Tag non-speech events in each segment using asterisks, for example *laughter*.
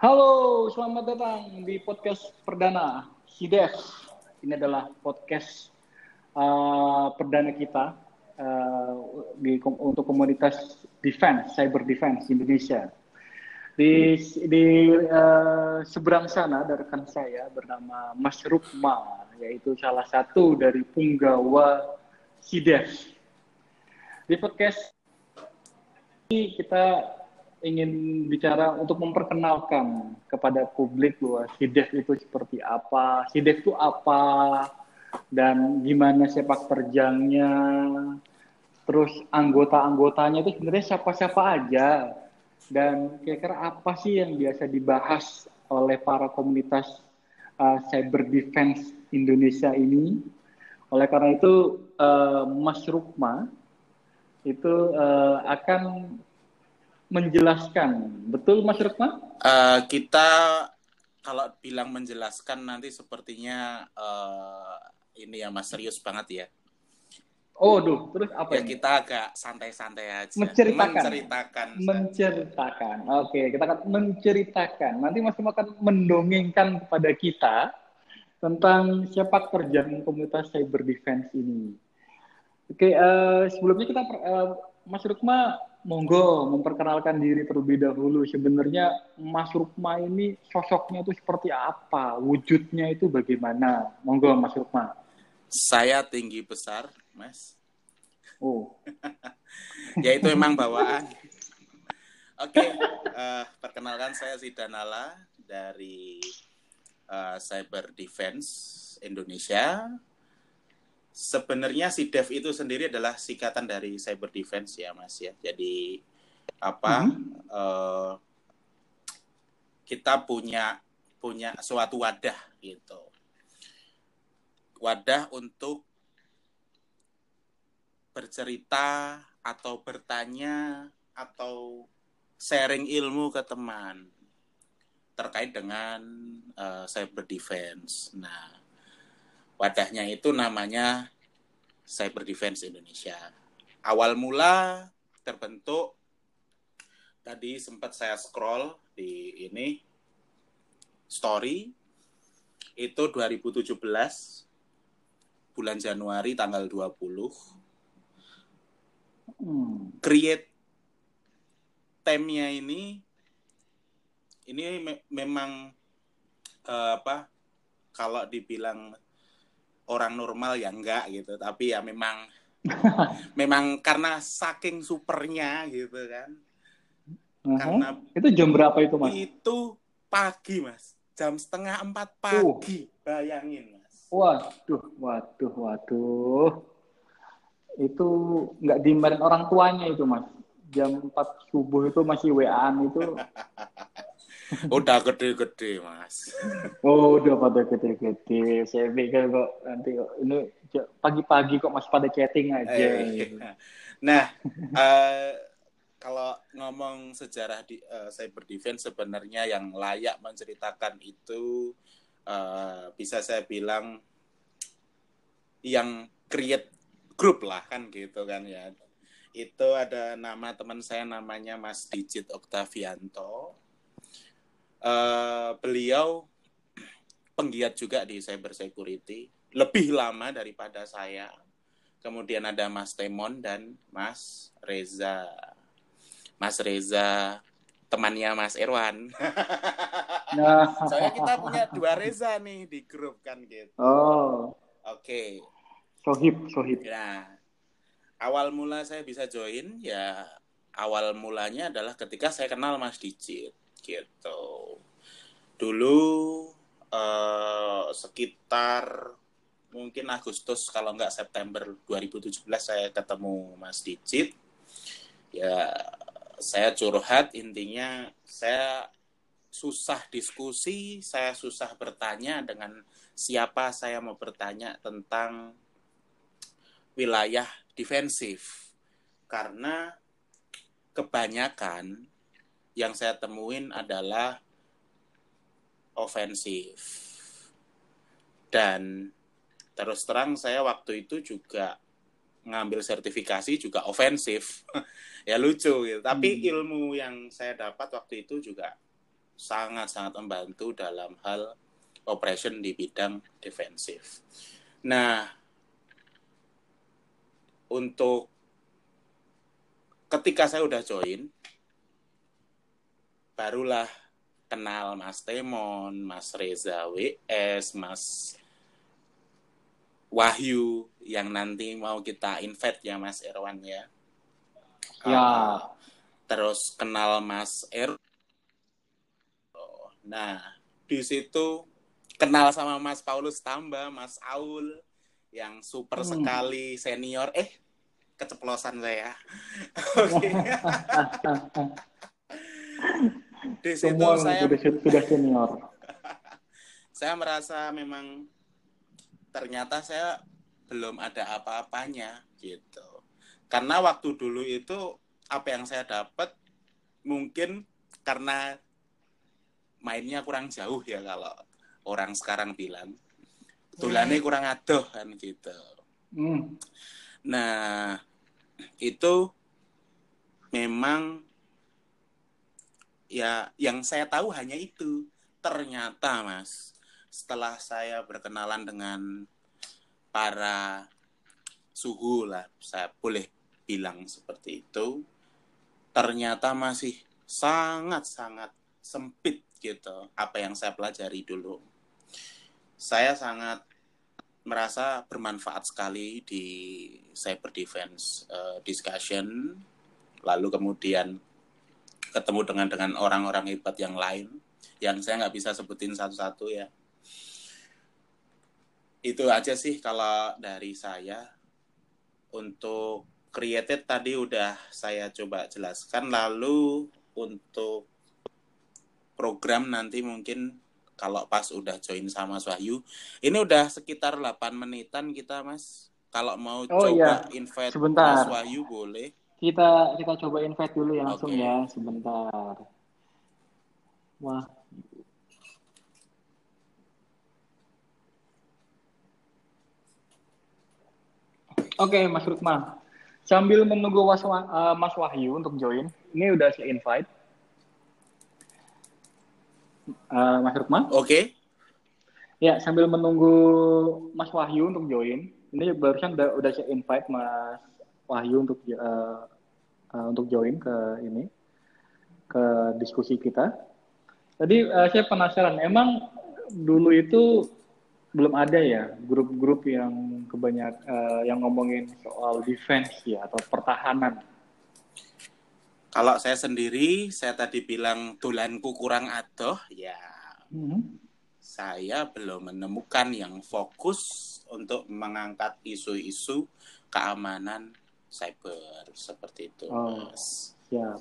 Halo, selamat datang di podcast perdana SIDEF. Ini adalah podcast uh, perdana kita uh, di, untuk komunitas defense, cyber defense Indonesia. Di, di uh, seberang sana ada rekan saya bernama Mas Rukma, yaitu salah satu dari punggawa SIDEF. Di podcast ini kita ingin bicara untuk memperkenalkan kepada publik bahwa SIDEF itu seperti apa, SIDEF itu apa, dan gimana sepak terjangnya, terus anggota-anggotanya itu sebenarnya siapa-siapa aja, dan kira-kira apa sih yang biasa dibahas oleh para komunitas uh, cyber defense Indonesia ini. Oleh karena itu, uh, Mas Rukma itu uh, akan menjelaskan. Betul Mas Rukma? Uh, kita kalau bilang menjelaskan nanti sepertinya uh, ini ya Mas serius banget ya. Oh, duh, terus apa ya? Ini? Kita agak santai-santai aja. Menceritakan. Menceritakan. Menceritakan. Oke, kita akan menceritakan. Nanti Mas Rukma akan mendongengkan kepada kita tentang siapa kerja komunitas cyber defense ini. Oke, uh, sebelumnya kita uh, Mas Rukma monggo memperkenalkan diri terlebih dahulu. Sebenarnya Mas Rukma ini sosoknya itu seperti apa? Wujudnya itu bagaimana? Monggo Mas Rukma. Saya tinggi besar, Mas. Oh. *laughs* ya itu memang bawaan. Oke, okay, uh, eh, perkenalkan saya Zidanala dari uh, Cyber Defense Indonesia sebenarnya si dev itu sendiri adalah singkatan dari cyber defense ya mas ya jadi apa mm -hmm. uh, kita punya punya suatu wadah gitu wadah untuk bercerita atau bertanya atau sharing ilmu ke teman terkait dengan uh, cyber defense. Nah, wadahnya itu namanya Cyber Defense Indonesia. Awal mula terbentuk tadi sempat saya scroll di ini story itu 2017 bulan Januari tanggal 20 hmm. create temnya ini ini me memang uh, apa kalau dibilang orang normal ya enggak gitu. Tapi ya memang *laughs* memang karena saking supernya gitu kan. Uh-huh. karena itu jam berapa itu mas? Itu pagi mas. Jam setengah empat pagi. Uh. bayangin mas. Waduh waduh waduh. Itu nggak dimarin orang tuanya itu mas. Jam 4 subuh itu masih WA-an itu *laughs* *laughs* udah gede-gede mas. Oh udah pada gede-gede. Saya pikir kok nanti kok ini pagi-pagi kok masih pada chatting aja. Eh, *laughs* nah uh, kalau ngomong sejarah di uh, cyber defense sebenarnya yang layak menceritakan itu uh, bisa saya bilang yang create grup lah kan gitu kan ya. Itu ada nama teman saya namanya Mas Digit Oktavianto uh, beliau penggiat juga di cyber security, lebih lama daripada saya. Kemudian ada Mas Temon dan Mas Reza. Mas Reza temannya Mas Irwan. *laughs* Nah. Soalnya kita punya dua Reza nih di grup kan gitu. Oh. Oke. Okay. Sohib, sohib. Nah, awal mula saya bisa join ya awal mulanya adalah ketika saya kenal Mas Dijit gitu. Dulu uh, sekitar mungkin Agustus kalau nggak September 2017 saya ketemu Mas Dicit. Ya saya curhat intinya saya susah diskusi, saya susah bertanya dengan siapa saya mau bertanya tentang wilayah defensif. Karena kebanyakan yang saya temuin adalah ofensif. Dan terus terang saya waktu itu juga ngambil sertifikasi juga ofensif. *laughs* ya lucu gitu. Tapi hmm. ilmu yang saya dapat waktu itu juga sangat-sangat membantu dalam hal operation di bidang defensif. Nah, untuk ketika saya udah join, barulah kenal Mas Temon, Mas Reza WS, Mas Wahyu yang nanti mau kita invite ya Mas Erwan ya. Ya. Uh, terus kenal Mas Er. Nah, di situ kenal sama Mas Paulus Tamba, Mas Aul yang super hmm. sekali senior. Eh, keceplosan saya. *laughs* Oke. *laughs* di situ Semua saya sudah, senior. *laughs* saya merasa memang ternyata saya belum ada apa-apanya gitu. Karena waktu dulu itu apa yang saya dapat mungkin karena mainnya kurang jauh ya kalau orang sekarang bilang tulannya hmm. kurang adoh kan gitu hmm. nah itu memang ya yang saya tahu hanya itu. Ternyata mas setelah saya berkenalan dengan para suhu lah saya boleh bilang seperti itu ternyata masih sangat sangat sempit gitu apa yang saya pelajari dulu. Saya sangat merasa bermanfaat sekali di cyber defense uh, discussion. Lalu kemudian ketemu dengan dengan orang-orang hebat yang lain yang saya nggak bisa sebutin satu-satu ya itu aja sih kalau dari saya untuk created tadi udah saya coba jelaskan lalu untuk program nanti mungkin kalau pas udah join sama Wahyu. Ini udah sekitar 8 menitan kita, Mas. Kalau mau oh, coba iya. invite sebentar. Mas Wahyu boleh. Kita kita coba invite dulu ya langsung okay. ya, sebentar. Wah. Oke, okay, Mas Rukma. Sambil menunggu uh, Mas Wahyu untuk join, ini udah saya invite uh, Mas Rukman. Oke. Okay. Ya, sambil menunggu Mas Wahyu untuk join, ini barusan udah, udah saya invite Mas Wahyu untuk uh, uh, untuk join ke ini ke diskusi kita. Tadi uh, saya penasaran, emang dulu itu belum ada ya grup-grup yang kebanyak uh, yang ngomongin soal defense ya atau pertahanan kalau saya sendiri, saya tadi bilang tulanku kurang adoh, ya hmm. saya belum menemukan yang fokus untuk mengangkat isu-isu keamanan cyber seperti itu, oh, Mas. Siap.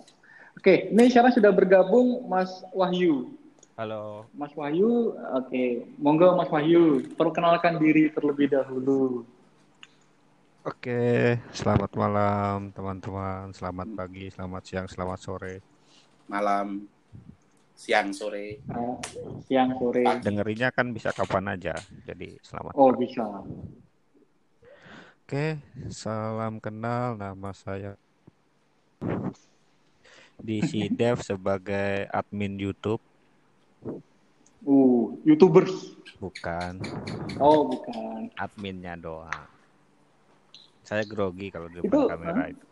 Oke, ini sekarang sudah bergabung Mas Wahyu. Halo. Mas Wahyu, oke. Monggo Mas Wahyu, perkenalkan diri terlebih dahulu. Oke, selamat malam teman-teman. Selamat pagi, selamat siang, selamat sore. Malam, siang, sore. Uh, siang, sore. Dengerinya kan bisa kapan aja. Jadi selamat. Oh, bisa. Oke, salam kenal. Nama saya di Dev sebagai admin YouTube. Uh, YouTubers. Bukan. Oh, bukan. Adminnya doang. Saya grogi kalau di depan itu, kamera itu.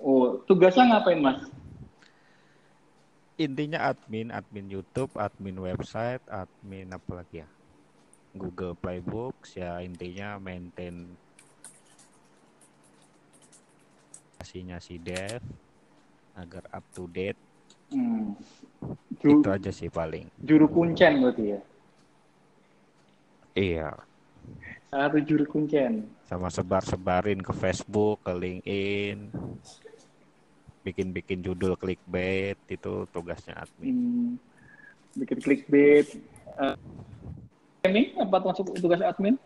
Oh, tugasnya ngapain, Mas? Intinya admin, admin YouTube, admin website, admin apa lagi ya? Google Playbooks ya intinya maintain kasihnya si dev agar up to date. Hmm. Juru, itu aja sih paling. Juru kuncen berarti ya? Iya. Satu juru kuncen sama sebar-sebarin ke Facebook, ke LinkedIn, bikin-bikin judul clickbait itu tugasnya admin. Hmm, bikin clickbait. Uh, ini apa masuk tugas admin?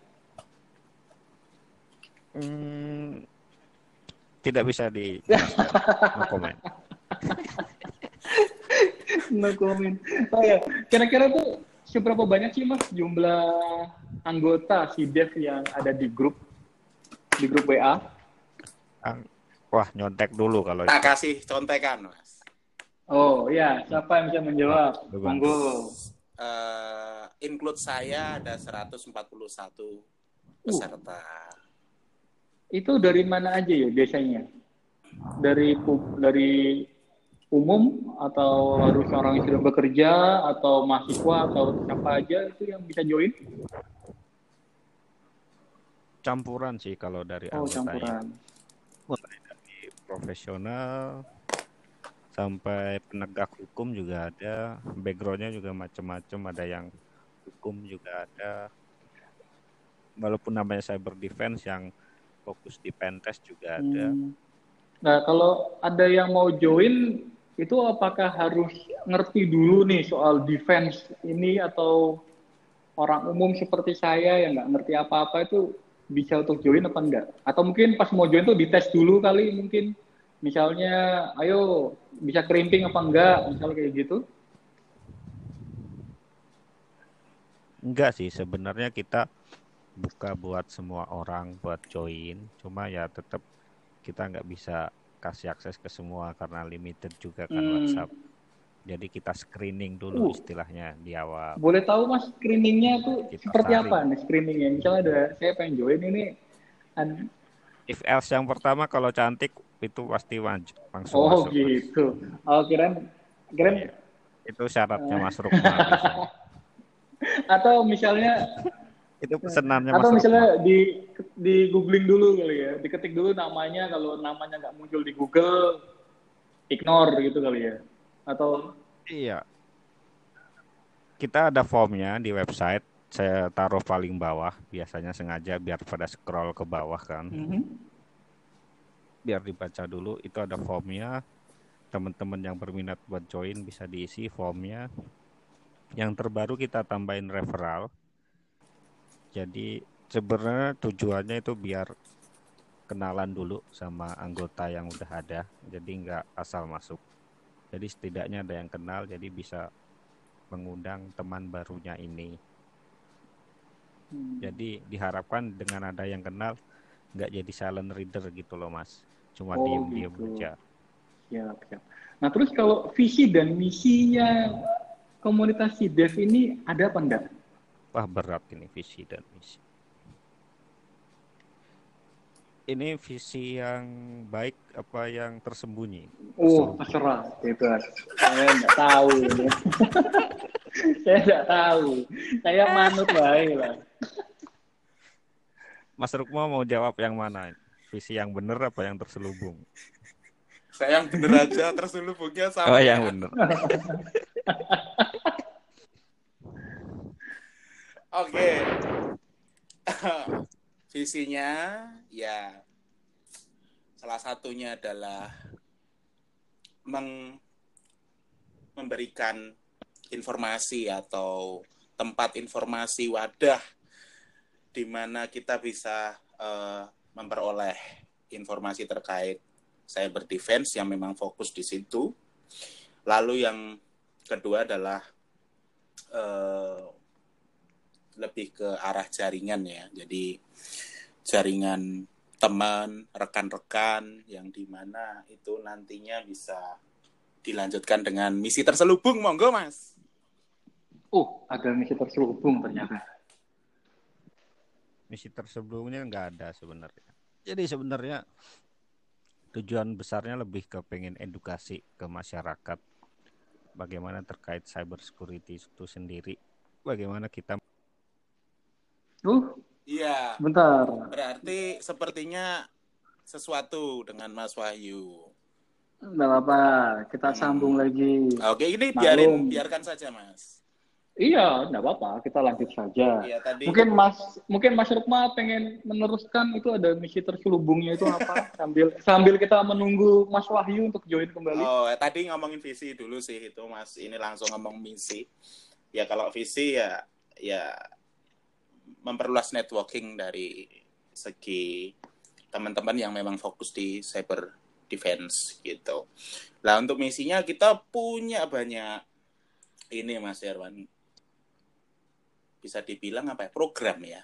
Hmm, tidak bisa di *laughs* no comment. no comment. Oh ya, kira-kira tuh seberapa banyak sih mas jumlah anggota si Dev yang ada di grup di grup WA? Wah, nyontek dulu kalau Tak kasih contekan, Mas. Oh iya, siapa yang bisa menjawab? Monggo. Eh, include saya ada 141 peserta. Itu dari mana aja ya biasanya? Dari dari umum atau harus orang yang sudah bekerja atau mahasiswa atau siapa aja itu yang bisa join? Campuran sih kalau dari Oh, anggotanya. campuran. Mulai dari profesional sampai penegak hukum juga ada, backgroundnya juga macam-macam, ada yang hukum juga ada. Walaupun namanya cyber defense yang fokus di pentest juga ada. Hmm. Nah, kalau ada yang mau join, itu apakah harus ngerti dulu nih soal defense ini atau orang umum seperti saya yang nggak ngerti apa-apa itu bisa untuk join apa enggak? Atau mungkin pas mau join tuh dites dulu kali mungkin misalnya ayo bisa kerimping apa enggak misalnya kayak gitu Enggak sih, sebenarnya kita buka buat semua orang buat join, cuma ya tetap kita nggak bisa kasih akses ke semua karena limited juga kan Hmm. WhatsApp. Jadi kita screening dulu Uh. istilahnya di awal. boleh tahu mas screeningnya tuh Kita seperti saring. apa nih screeningnya misalnya ada saya pengen join ini an- If else yang pertama kalau cantik itu pasti wajib langsung oh masuk. Mas. gitu oh kirain kirain Iya. Itu syaratnya Mas Rukma. *laughs* atau misalnya itu pesenannya atau misalnya Rukma. di di googling dulu kali ya diketik dulu namanya kalau namanya nggak muncul di Google ignore gitu kali ya atau Iya. Kita ada formnya di website. Saya taruh paling bawah, biasanya sengaja biar pada scroll ke bawah kan. Mhm. biar dibaca dulu itu ada formnya teman-teman yang berminat buat join bisa diisi formnya yang terbaru kita tambahin referral jadi sebenarnya tujuannya itu biar kenalan dulu sama anggota yang udah ada jadi nggak asal masuk jadi setidaknya ada yang kenal jadi bisa mengundang teman barunya ini Hmm. jadi diharapkan dengan ada yang kenal nggak jadi silent reader gitu loh mas cuma Oh, diem-diem gitu. aja Siap, siap. Nah, terus kalau visi dan misinya komunitas Dev ini ada apa enggak? Wah berat ini visi dan misi. Ini visi yang baik apa yang tersembunyi? Oh, terserah, bebas. Saya nggak tahu ini. *laughs* Saya nggak tahu. Saya manut baik lah. Mas Rukmo mau jawab yang mana? Visi yang benar apa yang terselubung? Saya yang bener aja terselubungnya sama. Oh yang benar. *laughs* Oke. *laughs* Visinya ya salah satunya adalah meng- memberikan informasi atau tempat informasi wadah di mana kita bisa eh, memperoleh informasi terkait cyber defense yang memang fokus di situ. Lalu yang kedua adalah eh, lebih ke arah jaringan ya. Jadi jaringan teman, rekan-rekan yang di mana itu nantinya bisa dilanjutkan dengan misi terselubung, monggo mas. Oh, ada misi terselubung ternyata. Misi tersebelumnya nggak ada sebenarnya. Jadi sebenarnya tujuan besarnya lebih ke pengen edukasi ke masyarakat bagaimana terkait cyber security itu sendiri. Bagaimana kita Uh, Iya, bentar. berarti sepertinya sesuatu dengan Mas Wahyu. Nggak apa-apa, kita Hmm. sambung lagi. Oke, ini Maklum. biarin biarkan saja mas. Iya, nggak apa-apa, kita lanjut saja. Iya tadi. Mungkin Mas, mungkin Mas Rukma pengen meneruskan itu ada misi terselubungnya itu apa? *laughs* sambil sambil kita menunggu Mas Wahyu untuk join kembali. Oh, eh, tadi ngomongin visi dulu sih itu Mas. Ini langsung ngomong misi. Ya kalau visi ya ya memperluas networking dari segi teman-teman yang memang fokus di cyber defense gitu. Lah untuk misinya kita punya banyak ini Mas Herwan. Bisa dibilang apa ya? Program ya.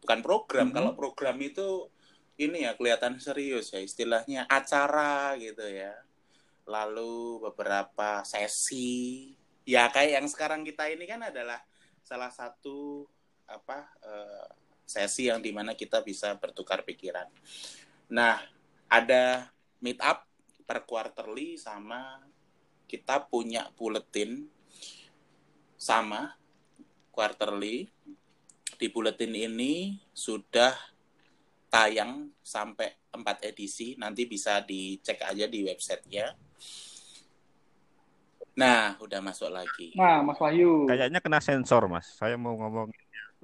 Bukan program. Mhm. Kalau program itu ini ya kelihatan serius ya istilahnya acara gitu ya lalu beberapa sesi ya kayak yang sekarang kita ini kan adalah salah satu apa uh, sesi yang di mana kita bisa bertukar pikiran. Nah ada meet up per quarterly sama kita punya bulletin sama quarterly di bulletin ini sudah tayang sampai 4 edisi nanti bisa dicek aja di websitenya Nah, udah masuk lagi. Nah, Mas Wahyu. Kayaknya kena sensor, Mas. Saya mau ngomong.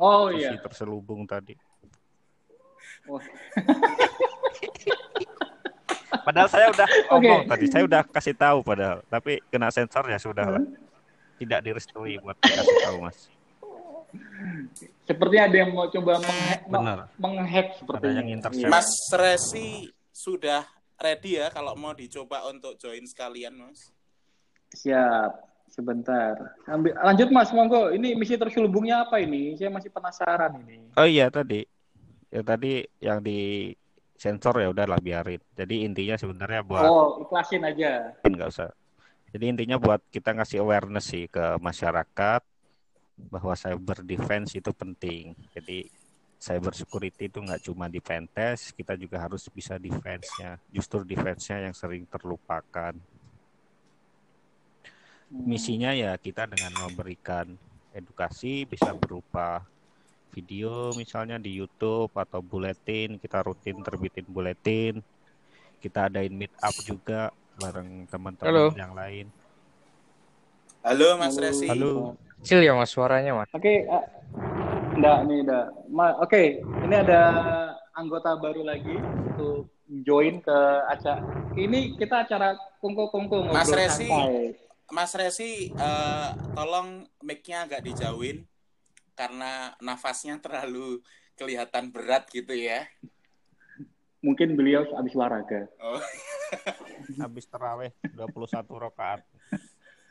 Oh iya. terselubung tadi. Oh. *laughs* padahal saya udah ngomong okay. tadi. Saya udah kasih tahu padahal, tapi kena sensor ya sudah lah. Tidak direstui buat kasih tahu, Mas. Sepertinya ada yang mau coba menghack, menghack seperti yang Mas Resi sudah ready ya kalau mau dicoba untuk join sekalian, Mas. Siap, sebentar. Ambil, lanjut Mas, monggo. Ini misi terselubungnya apa ini? Saya masih penasaran ini. Oh iya tadi, ya tadi yang di sensor ya udahlah biarin. Jadi intinya sebenarnya buat Oh, ikhlasin aja. Enggak usah. Jadi intinya buat kita ngasih awareness sih ke masyarakat bahwa cyber defense itu penting. Jadi cyber security itu nggak cuma di pentest, kita juga harus bisa defense-nya. Justru defense-nya yang sering terlupakan misinya ya kita dengan memberikan edukasi bisa berupa video misalnya di YouTube atau buletin kita rutin terbitin buletin. Kita adain meet up juga bareng teman-teman yang lain. Halo Mas. Resi. Halo. Kecil ya Mas suaranya Mas. Oke okay, uh, enggak nih enggak Ma oke okay, ini ada anggota baru lagi untuk join ke acara. Ini kita acara kungko kungko Mas Resi. santai Mas Resi, uh, tolong mic-nya agak dijauhin karena nafasnya terlalu kelihatan berat gitu ya. Mungkin beliau habis olahraga. Oh. *laughs* habis terawih 21 rakaat.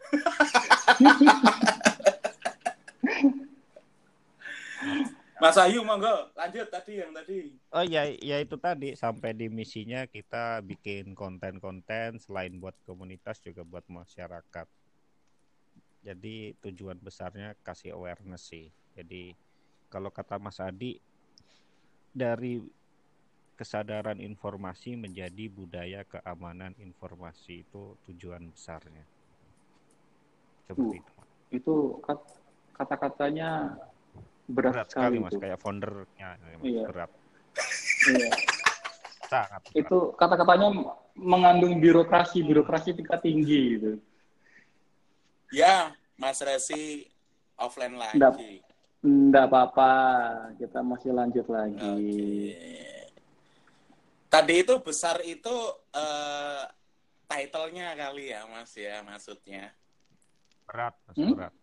*laughs* Mas Ayu monggo lanjut tadi yang tadi. Oh ya ya itu tadi sampai di misinya kita bikin konten-konten selain buat komunitas juga buat masyarakat. Jadi tujuan besarnya kasih awareness sih. Jadi kalau kata Mas Adi dari kesadaran informasi menjadi budaya keamanan informasi itu tujuan besarnya. Seperti uh, itu. Itu kata-katanya berat, berat sekali, mas itu. kayak foundernya iya. berat iya. *laughs* sangat berat. itu kata-katanya mengandung birokrasi birokrasi tingkat tinggi gitu ya mas Resi offline lagi Nggak, nggak apa-apa kita masih lanjut lagi okay. tadi itu besar itu uh, titlenya kali ya mas ya maksudnya berat mas hmm? berat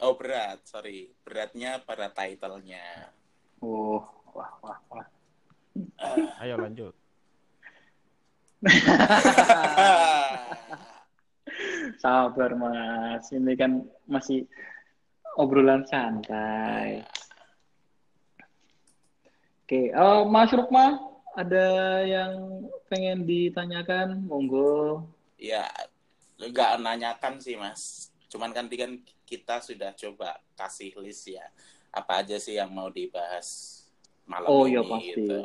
Oh berat, sorry. Beratnya pada titlenya. Oh, wah, wah, wah. Uh. Ayo lanjut. *laughs* Sabar mas, ini kan masih obrolan santai. Oke, oh, Mas Rukma, ada yang pengen ditanyakan? Monggo. Ya, nggak nanyakan sih mas. Cuman kan kan kita sudah coba kasih list ya apa aja sih yang mau dibahas malam oh, iya, ini iya, pasti. gitu.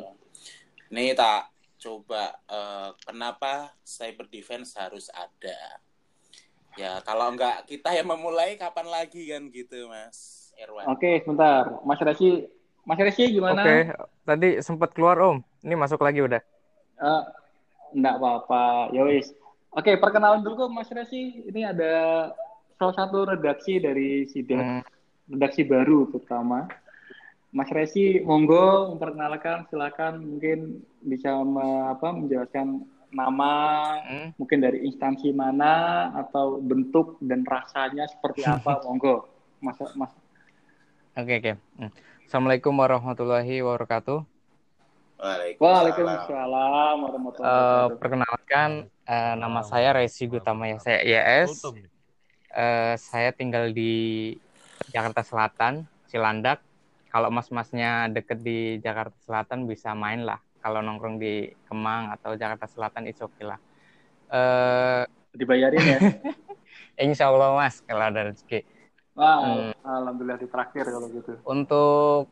Nih tak coba uh, kenapa cyber defense harus ada? Ya kalau enggak kita yang memulai kapan lagi kan gitu Mas Erwan. Oke, sebentar. Mas Resi Mas Resi gimana? Oke, tadi sempat keluar Om. Ini masuk lagi udah. Uh, enggak apa-apa. Ya wis. Oke, perkenalan dulu kok Mas Resi. Ini ada salah satu redaksi dari SIDEP, hmm. redaksi baru terutama. Mas Resi, monggo memperkenalkan, silakan mungkin bisa me, apa, menjelaskan nama, hmm. mungkin dari instansi mana atau bentuk dan rasanya seperti apa, *laughs* monggo, Mas. Mas. Oke oke. Hmm. Assalamualaikum warahmatullahi wabarakatuh. Waalaikumsalam warahmatullahi wabarakatuh. Uh, perkenalkan, uh, nama saya Resi Gutama ya, saya IAS uh, saya tinggal di Jakarta Selatan, Cilandak. Kalau mas-masnya deket di Jakarta Selatan bisa main lah. Kalau nongkrong di Kemang atau Jakarta Selatan itu oke okay lah. Eh, Dibayarin ya? *laughs* insya Allah mas kalau ada rezeki. Wah, Hmm. alhamdulillah ditraktir kalau gitu. Untuk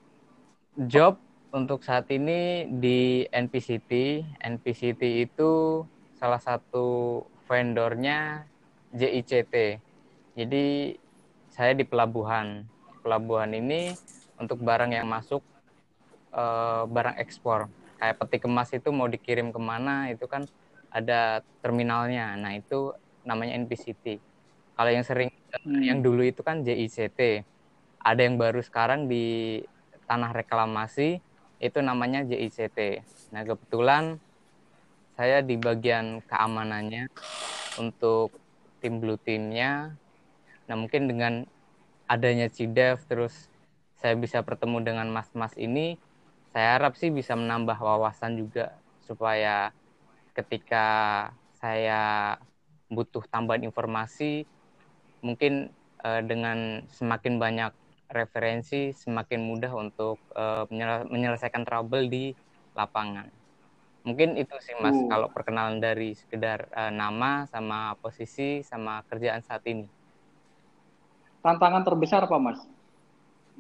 job untuk saat ini di NPCT, NPCT itu salah satu vendornya JICT. Jadi saya di pelabuhan. Pelabuhan ini untuk barang yang masuk eh, barang ekspor. Kayak peti kemas itu mau dikirim ke mana itu kan ada terminalnya. Nah itu namanya NPCT. Kalau yang sering Hmm. yang dulu itu kan JICT. Ada yang baru sekarang di tanah reklamasi itu namanya JICT. Nah, kebetulan saya di bagian keamanannya untuk tim blue teamnya. Nah, mungkin dengan adanya CIDEV terus saya bisa bertemu dengan mas-mas ini, saya harap sih bisa menambah wawasan juga supaya ketika saya butuh tambahan informasi mungkin eh, dengan semakin banyak referensi semakin mudah untuk eh, menyel- menyelesaikan trouble di lapangan. Mungkin itu sih Mas Uh. kalau perkenalan dari sekedar eh, nama sama posisi sama kerjaan saat ini. Tantangan terbesar apa, Mas?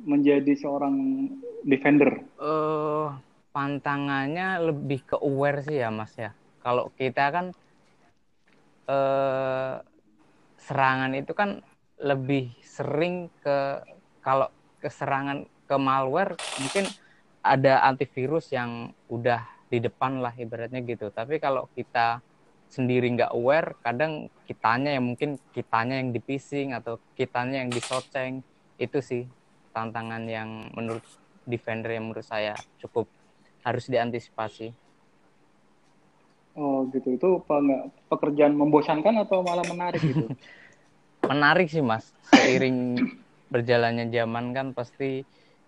Menjadi seorang defender. eh pantangannya lebih ke aware sih ya Mas ya. Kalau kita kan eh serangan itu kan lebih sering ke kalau ke serangan ke malware mungkin ada antivirus yang udah di depan lah ibaratnya gitu. Tapi kalau kita sendiri nggak aware, kadang kitanya yang mungkin kitanya yang di phishing atau kitanya yang disoceng itu sih tantangan yang menurut defender yang menurut saya cukup harus diantisipasi. Oh, gitu. Itu pe- pekerjaan membosankan atau malah menarik gitu? *laughs* Menarik sih Mas, seiring berjalannya zaman kan pasti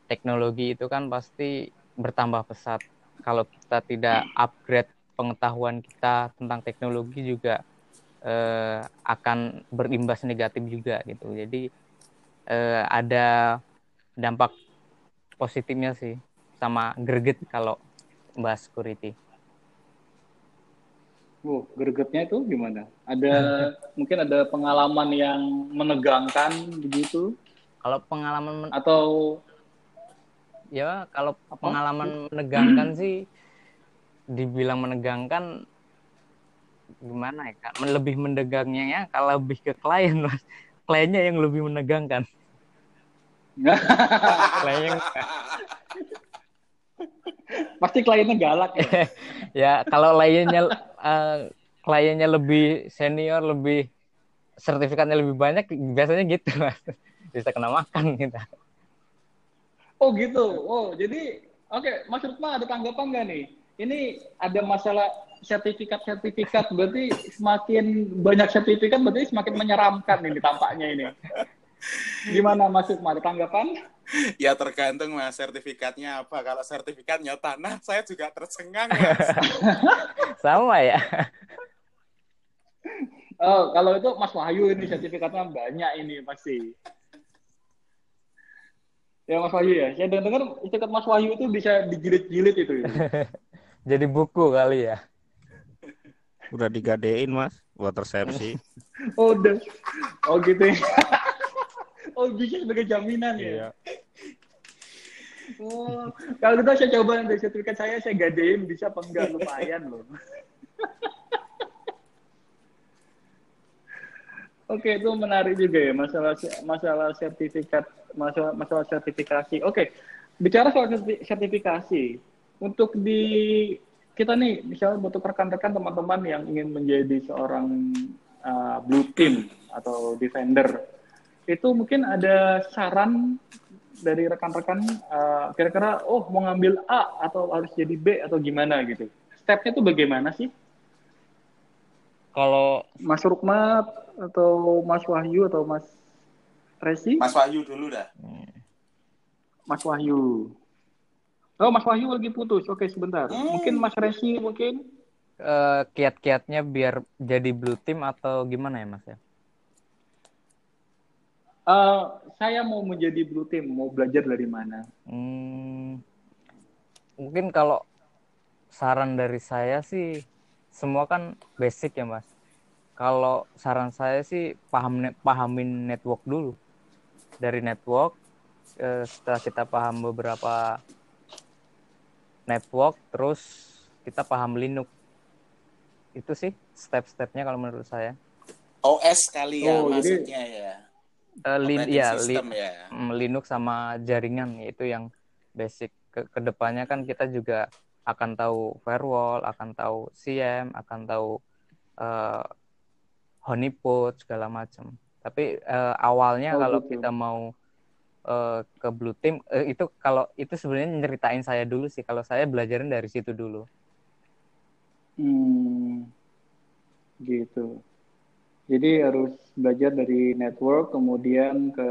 teknologi itu kan pasti bertambah pesat. Kalau kita tidak upgrade pengetahuan kita tentang teknologi juga eh, akan berimbas negatif juga gitu. Jadi eh, ada dampak positifnya sih sama greget kalau bahas security. Wow, gregetnya itu gimana? Ada mungkin ada pengalaman yang menegangkan begitu Kalau pengalaman men- atau ya kalau pengalaman menegangkan sih dibilang menegangkan gimana ya kak lebih menegangnya ya kalau lebih ke klien mas kliennya yang lebih menegangkan *laughs* kliennya pasti kliennya galak ya? *laughs* ya kalau kliennya eh, kliennya lebih senior lebih sertifikatnya lebih banyak biasanya gitu mas bisa kena makan gitu Oh gitu. Oh jadi oke Mas Rukma ada tanggapan nggak nih? Ini ada masalah sertifikat-sertifikat berarti semakin banyak sertifikat berarti semakin menyeramkan ini tampaknya ini. Gimana Mas ada tanggapan? Ya tergantung mas sertifikatnya apa. Kalau sertifikatnya tanah, saya juga tercengang mas. *laughs* sama ya Oh kalau itu Mas Wahyu ini sertifikatnya banyak ini pasti. Ya Mas Wahyu ya. Saya dengar sertifikat Mas Wahyu itu bisa dijilid-jilid itu. *laughs* jadi buku kali ya Udah digadein mas buat resepsi. *laughs* Oh udah. Oh gitu ya. *laughs* Oh bisa sebagai jaminan ya. Iya. Oh, kalau gitu saya coba nanti sertifikat saya saya gadein bisa apa enggak lumayan loh. *laughs* Oke, itu menarik juga ya masalah masalah sertifikat masalah masalah sertifikasi. Oke, bicara soal serti- sertifikasi, untuk di kita nih misalnya untuk rekan-rekan teman-teman yang ingin menjadi seorang uh, blue team atau defender, itu mungkin ada saran dari rekan-rekan uh, kira-kira oh mau ngambil A atau harus jadi B atau gimana gitu. Stepnya itu bagaimana sih? kalau Mas Rukma atau Mas Wahyu atau Mas Resi? Mas Wahyu dulu dah. Mas Wahyu. Oh, Mas Wahyu lagi putus. Oke, sebentar. Hmm. Mungkin Mas Resi mungkin. eh, kiat-kiatnya biar jadi blue team atau gimana ya mas ya? Eh, saya mau menjadi blue team, mau belajar dari mana? Hmm, mungkin kalau saran dari saya sih semua kan basic ya mas. kalau saran saya sih paham pahamin network dulu dari network eh, setelah kita paham beberapa network terus kita paham Linux. Itu sih step-stepnya kalau menurut saya. OS kali ya Oh, jadi- maksudnya ya. Eh, lin, ya, li- ya. mm, Linux sama jaringan itu yang basic. Ke ke depannya kan kita juga akan tahu firewall akan tahu CM akan tahu eh, honeypot segala macam. Tapi eh, awalnya Oh, kalau gitu. kita mau eh, ke blue team eh, itu kalau itu sebenarnya nyeritain saya dulu sih kalau saya belajarin dari situ dulu Hmm, gitu. Jadi harus belajar dari network, kemudian ke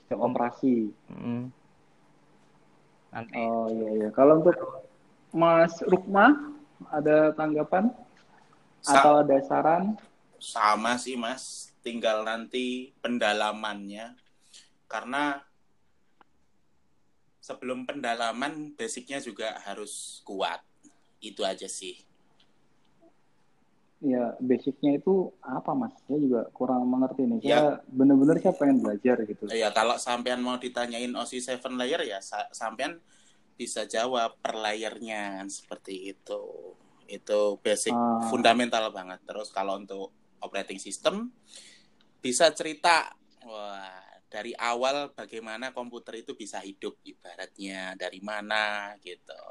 sistem operasi. Mm. nanti Oh iya iya. Kalau untuk Mas Rukma ada tanggapan Sa- atau ada saran? sama sih mas tinggal nanti pendalamannya karena sebelum pendalaman basicnya juga harus kuat itu aja sih Ya basicnya itu apa Mas? Saya juga kurang mengerti nih. Ya. Saya bener-bener saya pengen belajar gitu. ya kalau sampean mau ditanyain OSI 7 layer ya sa- sampean bisa jawab per layernya kan seperti itu itu basic Ah. fundamental banget terus kalau untuk operating system bisa cerita wah dari awal bagaimana komputer itu bisa hidup ibaratnya dari mana gitu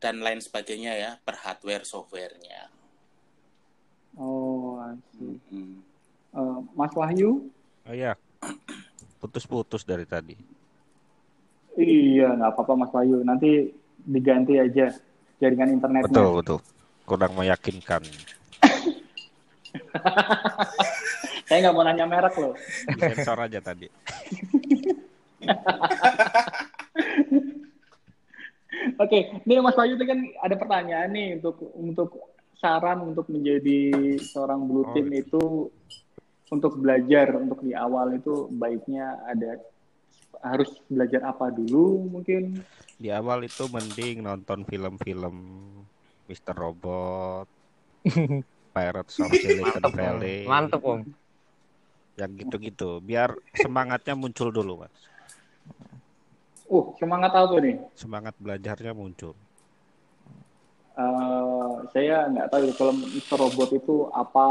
dan lain sebagainya ya per hardware softwarenya Oh, I see. Mm. Eh, Mas Wahyu? Oh ya, *clears throat* putus-putus dari tadi. Iya, nggak apa-apa Mas Wahyu. Nanti diganti aja jaringan internetnya. Betul betul. Kurang meyakinkan. *laughs* Saya nggak mau nanya merek loh. Sensor aja tadi. *laughs* Oke, ini Mas Wahyu itu kan ada pertanyaan nih untuk untuk saran untuk menjadi seorang blue Oh, team iya. itu untuk belajar untuk di awal itu baiknya ada harus belajar apa dulu mungkin Di awal itu mending nonton film-film Mr. Robot, *laughs* Pirates of Silicon Valley, mantep om yang gitu-gitu. Biar semangatnya muncul dulu, mas. uh semangat apa nih Semangat belajarnya muncul. Eh, saya nggak tahu ya, kalau Mr. Robot itu apa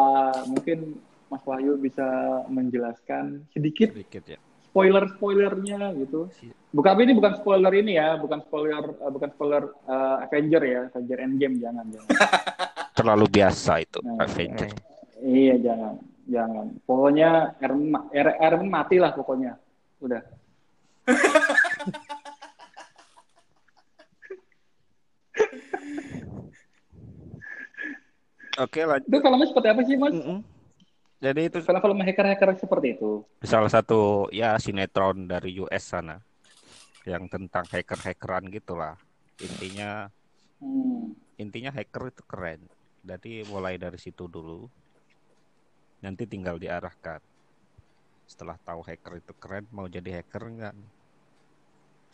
mungkin Mas Wahyu bisa menjelaskan sedikit Sedikit ya. spoiler spoilernya gitu bukan ini bukan spoiler ini ya bukan spoiler eh, bukan spoiler eh, Avenger ya Avenger Endgame jangan jangan *laughs* Terlalu biasa itu Nah, Avenger. iya jangan jangan pokoknya Iron Ma- Iron Iron Man mati lah pokoknya udah *laughs* Oke lanjut. itu filmnya seperti apa sih mas Mm-mm. Jadi itu film-film hacker-hacker seperti itu salah satu ya sinetron dari US sana yang tentang hacker-hackeran gitulah. Intinya hmm. intinya hacker itu keren. Jadi mulai dari situ dulu. Nanti tinggal diarahkan. Setelah tahu hacker itu keren, mau jadi hacker enggak?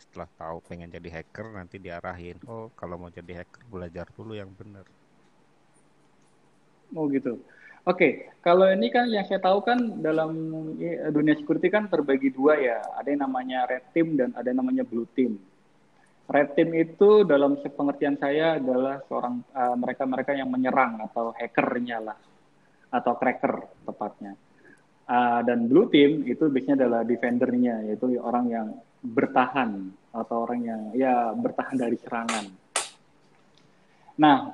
Setelah tahu pengen jadi hacker, nanti diarahin. Oh, kalau mau jadi hacker belajar dulu yang benar. Oh gitu. Oke, kalau ini kan yang saya tahu kan dalam dunia security kan terbagi dua ya. Ada yang namanya red team dan ada yang namanya blue team. Red team itu dalam pengertian saya adalah seorang eh, mereka-mereka yang menyerang atau hackernya lah, atau cracker tepatnya. Eh, dan blue team itu biasanya adalah defendernya, yaitu orang yang bertahan atau orang yang ya bertahan dari serangan. Nah,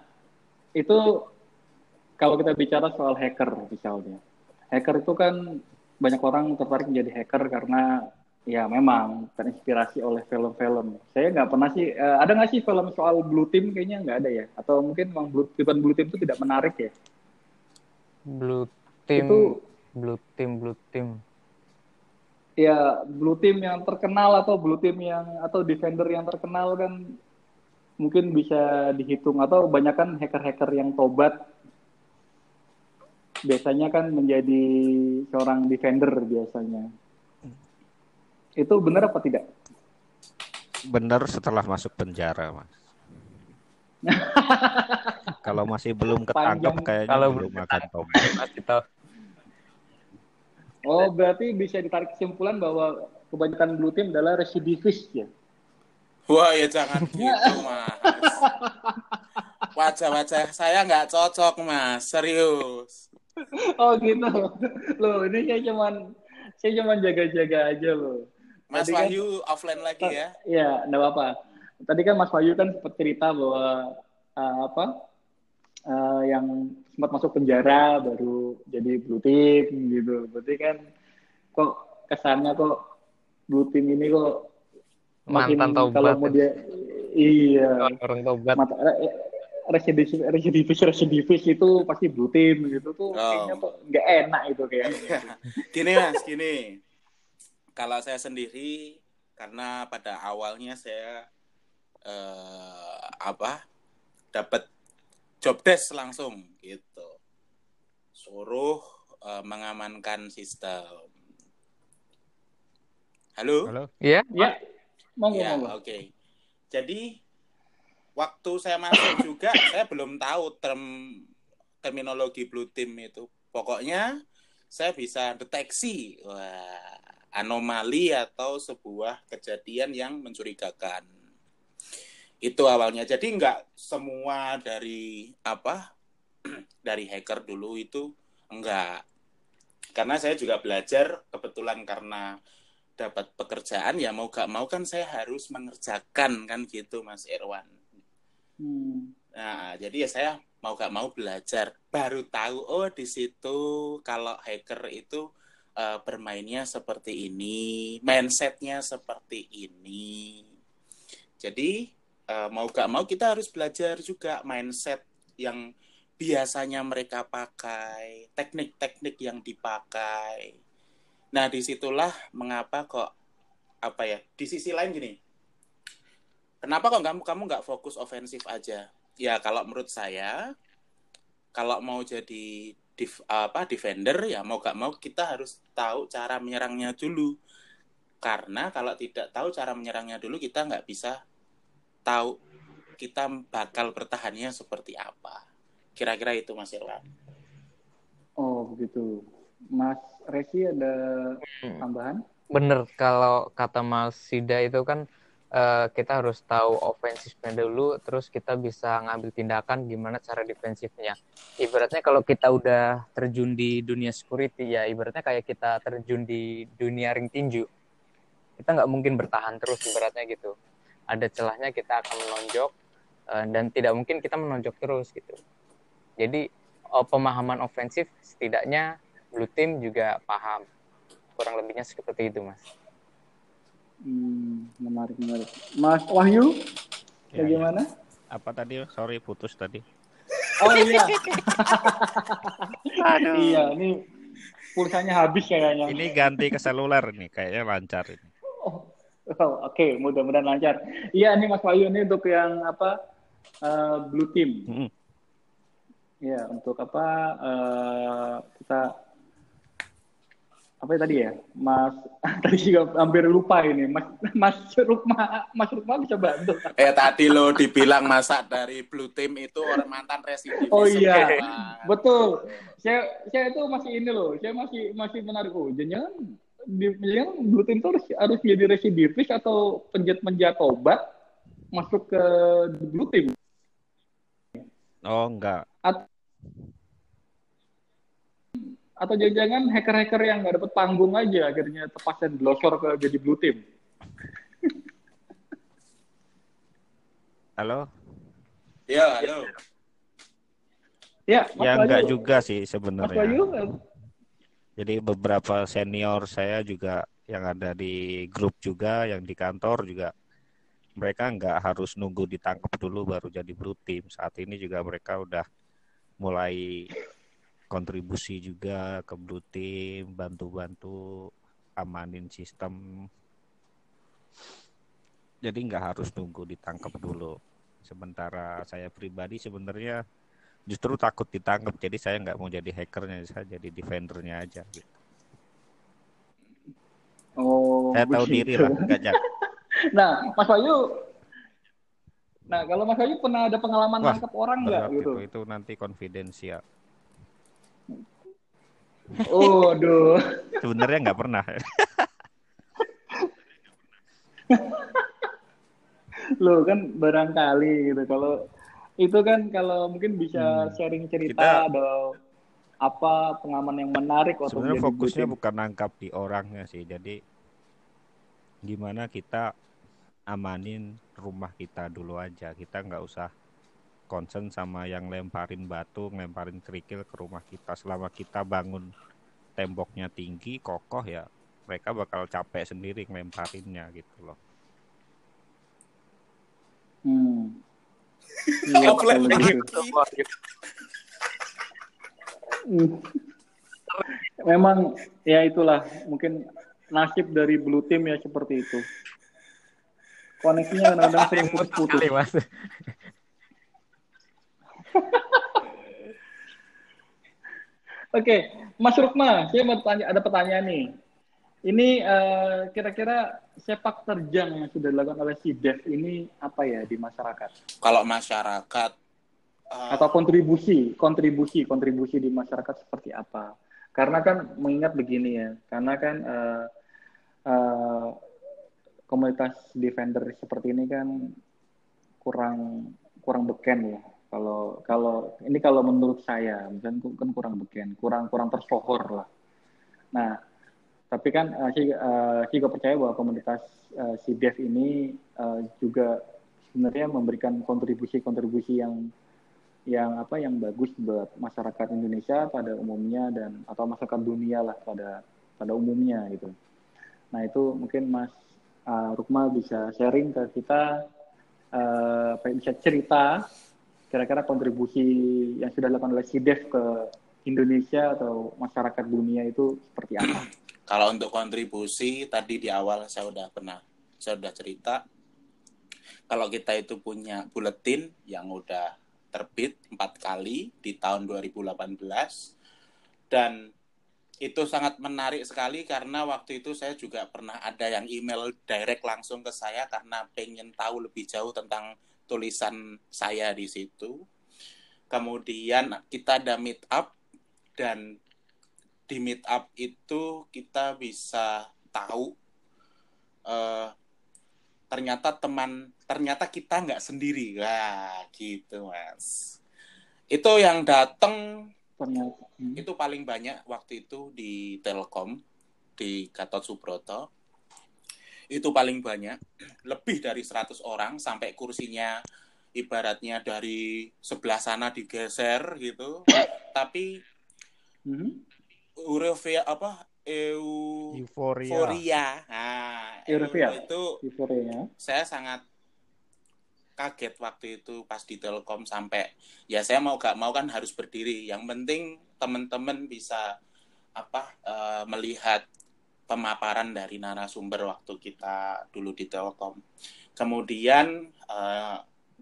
itu kalau kita bicara soal hacker misalnya, hacker itu kan banyak orang tertarik menjadi hacker karena ya memang terinspirasi oleh film-film. Saya nggak pernah sih, eh, ada nggak sih film soal blue team kayaknya nggak ada ya? Atau mungkin memang blue, blue team itu tidak menarik ya? Blue team Itu blue team blue team ya blue team yang terkenal atau blue team yang atau defender yang terkenal kan mungkin bisa dihitung atau banyak kan hacker-hacker yang tobat biasanya kan menjadi seorang defender biasanya. Itu benar apa tidak? Benar setelah masuk penjara, Mas. *laughs* kalau masih belum ketangkep Panjang. kayaknya Kalau belum belum akan tobat. Kasih tahu. Oh, berarti bisa ditarik kesimpulan bahwa kebanyakan blue team adalah residivis ya. Wah ya jangan gitu *laughs* mas. Wajah-wajah saya nggak cocok mas, serius. Oh gitu. Loh, ini saya cuman saya cuman jaga-jaga aja loh. Mas Tadi kan- Wahyu offline lagi ya. Iya, enggak apa-apa. Tadi kan Mas Wahyu kan sempat cerita bahwa uh, apa? Uh, yang sempat masuk penjara baru jadi blue team gitu. Berarti kan kok kesannya kok blue team ini kok makin Mantan tobat. kalau mau dia iya Orang tobat. mata eh, residivis residivis residivis itu pasti blue team gitu tuh Oh. kayaknya tuh nggak enak itu kayaknya. *laughs* Gini mas, gini. Kalau saya sendiri, karena pada awalnya saya eh, apa dapat job desk langsung gitu, suruh eh, mengamankan sistem. Halo. Halo? Iya? Ya, monggo Ya, monggo. oke. Jadi waktu saya masuk juga *coughs* saya belum tahu term terminologi blue team itu. Pokoknya saya bisa deteksi wah, anomali atau sebuah kejadian yang mencurigakan. Itu awalnya. Jadi nggak semua dari apa *clears throat* dari hacker dulu itu enggak. Karena saya juga belajar kebetulan karena dapat pekerjaan ya mau gak mau kan saya harus mengerjakan kan gitu Mas Irwan. Hmm. Nah, jadi ya saya mau gak mau belajar. Baru tahu oh di situ kalau hacker itu eh, bermainnya seperti ini, mindsetnya seperti ini. Jadi eh, mau gak mau kita harus belajar juga mindset yang biasanya mereka pakai, teknik-teknik yang dipakai. Nah, di situlah mengapa kok apa ya? Di sisi lain gini, kenapa kok kamu kamu nggak fokus ofensif aja? Ya kalau menurut saya, kalau mau jadi def- apa defender ya mau gak mau kita harus tahu cara menyerangnya dulu. Karena kalau tidak tahu cara menyerangnya dulu kita nggak bisa tahu kita bakal bertahannya seperti apa. Kira-kira itu Mas Irwan. Oh, begitu. Mas Resi ada Hmm. tambahan? Bener, kalau kata Mas Sida itu kan eh, kita harus tahu ofensifnya dulu, terus kita bisa ngambil tindakan gimana cara defensifnya. Ibaratnya kalau kita udah terjun di dunia security, ya ibaratnya kayak kita terjun di dunia ring tinju. Kita nggak mungkin bertahan terus ibaratnya gitu. Ada celahnya kita akan menonjok, eh, dan tidak mungkin kita menonjok terus gitu. Jadi oh, pemahaman ofensif setidaknya blue team juga paham kurang lebihnya seperti itu mas Hmm, menarik, menarik. Mas Wahyu, Ya, bagaimana? Apa tadi? Sorry putus tadi. Oh iya. *laughs* Iya, ini pulsanya habis kayaknya. Ini ganti ke seluler nih, kayaknya lancar ini. Oh, *laughs* oh, oke, mudah-mudahan lancar. Iya, ini Mas Wahyu ini untuk yang apa? eh, blue team. Mm. Ya, untuk apa? eh, kita apa tadi ya, Mas? *laughs* tadi juga hampir lupa ini, Mas. Mas Rukma, Mas Rukma bisa bantu. Eh tadi lo dibilang masak dari blue team itu orang mantan residivis. Oh iya. Betul. Saya saya itu masih ini loh, saya masih masih menarik. Oh, jangan di yang blue team itu harus, harus jadi residivis atau penjat-penjat obat masuk ke blue team. Oh, enggak. Atau jangan-jangan hacker-hacker yang nggak dapat panggung aja akhirnya tepas dan glosor ke jadi blue team. Halo? Ya, halo. Ya, Mas Ya enggak juga sih Mas sebenarnya. Wahyu, eh, Jadi beberapa senior saya juga yang ada di grup juga, yang di kantor juga, mereka nggak harus nunggu ditangkap dulu baru jadi blue team. Saat ini juga mereka udah mulai kontribusi juga ke blue team, bantu-bantu amanin sistem. Jadi nggak harus nunggu ditangkap dulu. Sementara saya pribadi sebenarnya justru takut ditangkap, jadi saya nggak mau jadi hackernya, saya jadi defendernya aja. Gitu. oh, Saya tahu diri lah, nggak jak- *laughs* Nah, Mas Wahyu, Nah, kalau Mas Ayu pernah ada pengalaman Wah, nangkep orang nggak gitu? itu, itu nanti konfidensial. Oh, aduh. *laughs* Sebenarnya nggak pernah. Loh kan barangkali gitu. Kalau itu kan kalau mungkin bisa Hmm. sharing cerita Kita- atau apa pengalaman yang menarik waktu Sebenarnya fokusnya Team. bukan nangkap di orangnya sih. Jadi gimana kita amanin rumah kita dulu aja. Kita nggak usah concern sama yang lemparin batu, lemparin kerikil ke rumah kita. Selama kita bangun temboknya tinggi, kokoh ya, mereka bakal capek sendiri ngelemparinnya gitu loh. Hmm. Gitu. Hmm. Memang ya itulah mungkin nasib dari Blue Team ya seperti itu. Koneksinya kadang-kadang sering putus-putus. Mas. *laughs* Oke, Mas Rukma, saya mau tanya, ada pertanyaan nih. Ini eh, kira-kira sepak terjang yang sudah dilakukan oleh si Dev ini apa ya di masyarakat? Kalau masyarakat eh, Atau kontribusi, kontribusi, kontribusi di masyarakat seperti apa? Karena kan mengingat begini ya, karena kan eh, eh, komunitas defender seperti ini kan kurang kurang beken ya. Kalau kalau ini kalau menurut saya, misalnya kan kurang beken, kurang kurang tersohor lah. Nah, tapi kan uh, uh, saya juga percaya bahwa komunitas uh, si Dev ini uh, juga sebenarnya memberikan kontribusi-kontribusi yang yang apa yang bagus buat masyarakat Indonesia pada umumnya dan atau masyarakat dunia lah pada pada umumnya gitu. Nah itu mungkin Mas uh, Rukma bisa sharing ke kita, uh, bisa cerita kira-kira kontribusi yang sudah dilakukan oleh SIDEF ke Indonesia atau masyarakat dunia itu seperti apa? Kalau untuk kontribusi tadi di awal saya udah pernah saya udah cerita kalau kita itu punya buletin yang udah terbit empat kali di tahun 2018 dan itu sangat menarik sekali karena waktu itu saya juga pernah ada yang email direct langsung ke saya karena pengen tahu lebih jauh tentang tulisan saya di situ. Kemudian kita ada meet up dan di meet up itu kita bisa tahu eh, ternyata teman ternyata kita nggak sendiri wah gitu mas itu yang datang Ternyata. Hmm. itu paling banyak waktu itu di Telkom di Gatot Subroto itu paling banyak lebih dari 100 orang sampai kursinya ibaratnya dari sebelah sana digeser gitu tapi Hmm. Eurovia apa Eu Euforia. Euforia. Nah, Eurovia. itu Euforia. saya sangat kaget waktu itu pas di Telkom sampai ya saya mau gak mau kan harus berdiri. Yang penting teman-teman bisa apa eh, melihat pemaparan dari narasumber waktu kita dulu di Telkom. Kemudian eh,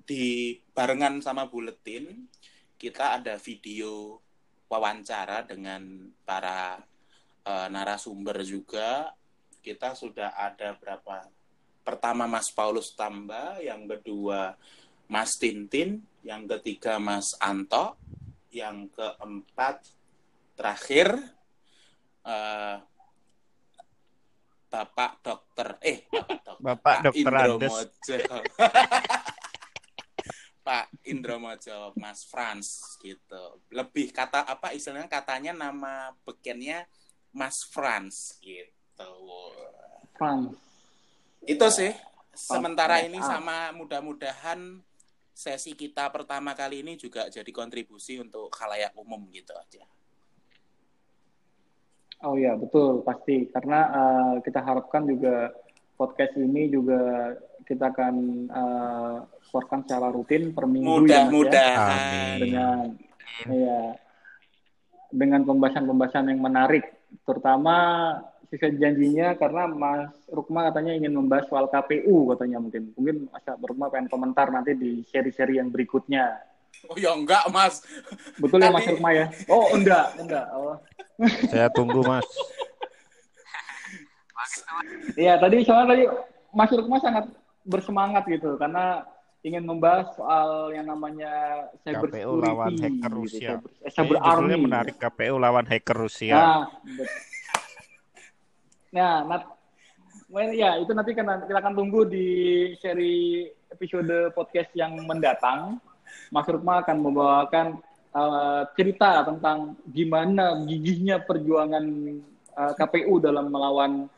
di barengan sama buletin kita ada video wawancara dengan para eh, narasumber juga. Kita sudah ada berapa pertama Mas Paulus Tamba, yang kedua Mas Tintin, yang ketiga Mas Anto, yang keempat terakhir eh, Bapak Dokter eh Bapak Dokter Bapak Pak Dokter Andes. *laughs* Pak Indromojo, Mas Frans gitu. Lebih kata apa istilahnya katanya nama bekennya Mas Frans gitu. Frans. Itu sih. Sementara ini Ah. sama mudah-mudahan sesi kita pertama kali ini juga jadi kontribusi untuk khalayak umum gitu aja. Oh ya betul pasti karena eh, kita harapkan juga podcast ini juga kita akan eh, keluarkan secara rutin per minggu ya Mas ya Mudah-mudahan. Amin. dengan ya dengan pembahasan-pembahasan yang menarik terutama sesuai janjinya karena Mas Rukma katanya ingin membahas soal KPU katanya mungkin mungkin Mas Rukma pengen komentar nanti di seri-seri yang berikutnya Oh ya enggak, Mas. betul ya Mas Rukma ya oh enggak enggak oh. Saya tunggu Mas. Iya, tadi soalnya tadi Mas Rukma sangat bersemangat gitu karena ingin membahas soal yang namanya cyber KPU lawan hacker gitu, Rusia. cyber, eh, cyber judulnya army. menarik KPU lawan hacker Rusia. Nah, nah, nat, well, ya itu nanti kan kita akan tunggu di seri episode podcast yang mendatang. Mas Rukma akan membawakan uh, cerita tentang gimana gigihnya perjuangan uh, KPU dalam melawan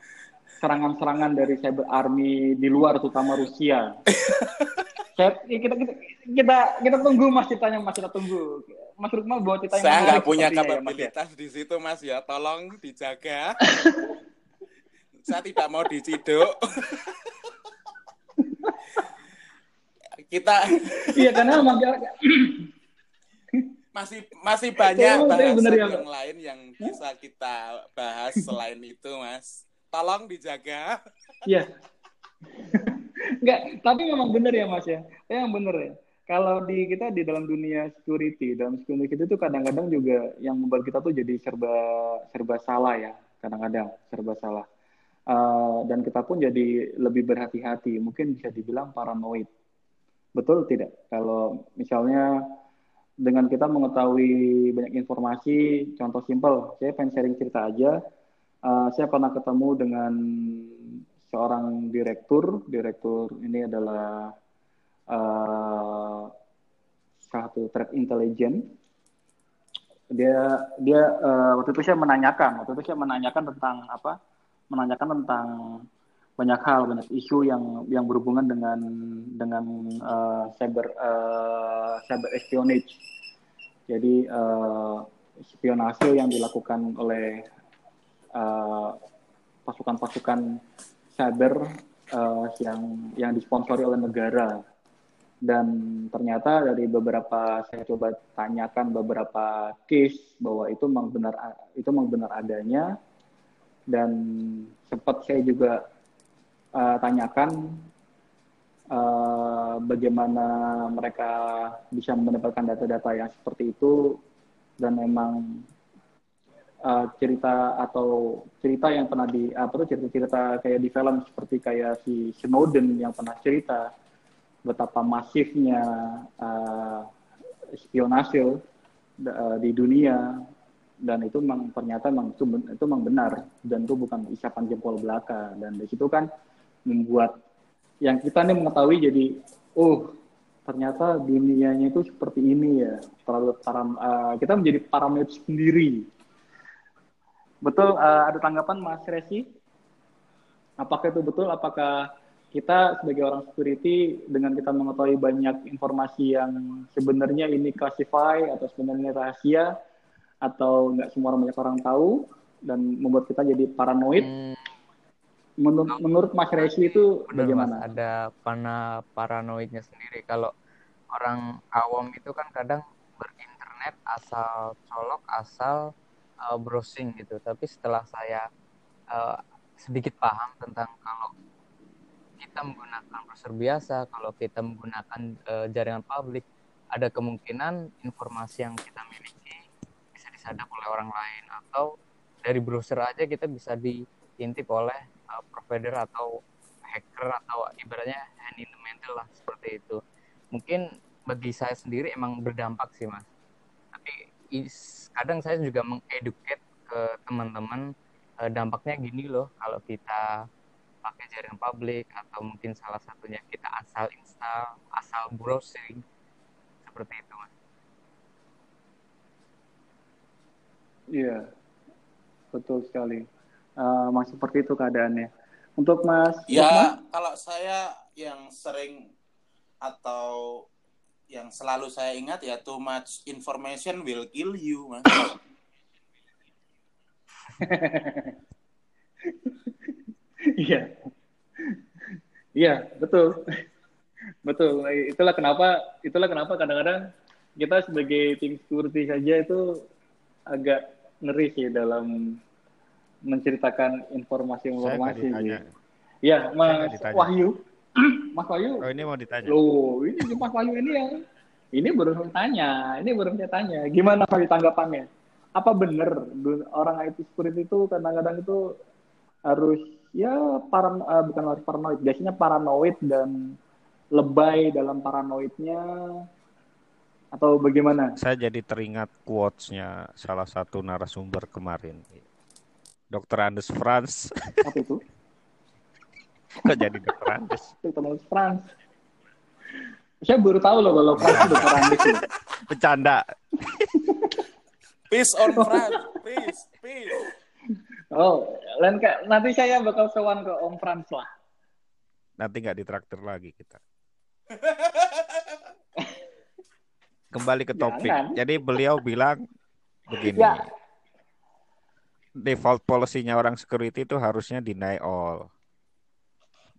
serangan-serangan dari cyber army di luar terutama Rusia. *laughs* Saya, kita, kita kita kita tunggu Mas ceritanya Mas kita tunggu. Mas Rukma bawa cerita yang Saya nggak punya sepertinya ya, Mas, ya. kapabilitas di situ, Mas ya. Tolong dijaga. *laughs* Saya tidak mau diciduk. Kita *laughs* Iya karena memang masih masih banyak bahasan bener ya, yang lain yang bisa kita bahas selain itu, Mas. Tolong dijaga. Iya. *laughs* Enggak, tapi memang benar ya Mas ya. Memang benar ya. Kalau di kita di dalam dunia security, dalam security itu kadang-kadang juga yang membuat kita tuh jadi serba serba salah ya, kadang-kadang serba salah. Eh, dan kita pun jadi lebih berhati-hati, mungkin bisa dibilang paranoid. Betul tidak? Kalau misalnya dengan kita mengetahui banyak informasi, contoh simpel, saya pengen sharing cerita aja. Uh, saya pernah ketemu dengan seorang direktur. Direktur ini adalah uh, satu threat intelligence. Dia dia uh, waktu itu saya menanyakan, waktu itu saya menanyakan tentang apa? Menanyakan tentang banyak hal, banyak isu yang yang berhubungan dengan dengan uh, cyber uh, cyber espionage. Jadi uh, spionase yang dilakukan oleh uh, pasukan-pasukan cyber uh, yang yang disponsori oleh negara. Dan ternyata dari beberapa saya coba tanyakan beberapa case bahwa itu memang benar itu memang benar adanya. Dan sempat saya juga uh, tanyakan uh, bagaimana mereka bisa mendapatkan data-data yang seperti itu. Dan memang uh, cerita atau cerita yang pernah di apa tuh cerita-cerita kayak di film seperti kayak si Snowden yang pernah cerita betapa masifnya uh, spionase uh, di dunia. Dan itu memang ternyata memang itu, itu memang benar. Dan itu bukan isapan jempol belaka. Dan di situ kan membuat yang kita nih mengetahui jadi oh ternyata dunianya itu seperti ini ya. Terlalu param, uh, kita menjadi paranoid sendiri betul uh, ada tanggapan Mas Resi apakah itu betul apakah kita sebagai orang security dengan kita mengetahui banyak informasi yang sebenarnya ini classify atau sebenarnya rahasia atau nggak semua orang banyak orang tahu dan membuat kita jadi paranoid. Hmm, Menur- menurut Mas Resi itu bener, Mas. bagaimana? Ada pana paranoidnya sendiri. Kalau orang awam itu kan kadang berinternet asal colok, asal uh, browsing gitu. Tapi setelah saya uh, sedikit paham tentang kalau kita menggunakan browser biasa, kalau kita menggunakan uh, jaringan publik, ada kemungkinan informasi yang kita miliki bisa disadap oleh orang lain atau dari browser aja kita bisa diintip oleh uh, provider atau hacker atau ibaratnya hand in the middle lah seperti itu. Mungkin bagi saya sendiri emang berdampak sih mas. Kadang saya juga mengeduket ke teman-teman eh, dampaknya gini loh kalau kita pakai jaringan publik atau mungkin salah satunya kita asal install, asal browsing seperti itu mas. Iya, betul sekali. Uh, masih seperti itu keadaannya. Untuk Mas Lukman? Ya, kalau saya yang sering atau yang selalu saya ingat ya too much information will kill you, Mas. *laughs* Iya. Iya, betul. Betul. Itulah kenapa itulah kenapa kadang-kadang kita sebagai tim security saja itu agak ngeri sih dalam menceritakan informasi-informasi. sih. Iya, Mas. Wahyu. Mas Wahyu. Oh ini mau ditanya. Loh, ini Mas Wahyu ini yang ini baru saya tanya, ini baru saya tanya. Gimana Pak tanggapannya? Apa benar orang IT security itu kadang-kadang itu harus ya paran eh, bukan harus paranoid, biasanya paranoid dan lebay dalam paranoidnya atau bagaimana? Saya jadi teringat quotes-nya salah satu narasumber kemarin. Dr. Andes Franz. Apa itu? Kok jadi. Andes? *laughs* Dr. Andes Franz. Saya baru tahu loh kalau Franz itu. Andes. Loh. *laughs* Bercanda. *laughs* Peace on France, peace, peace. Oh, lain kayak nanti saya bakal sewan ke Om Franz lah. Nanti nggak ditraktir lagi kita. Kembali ke topik. Jangan. Jadi beliau bilang begini. Ya. Default policy-nya orang security itu harusnya deny all.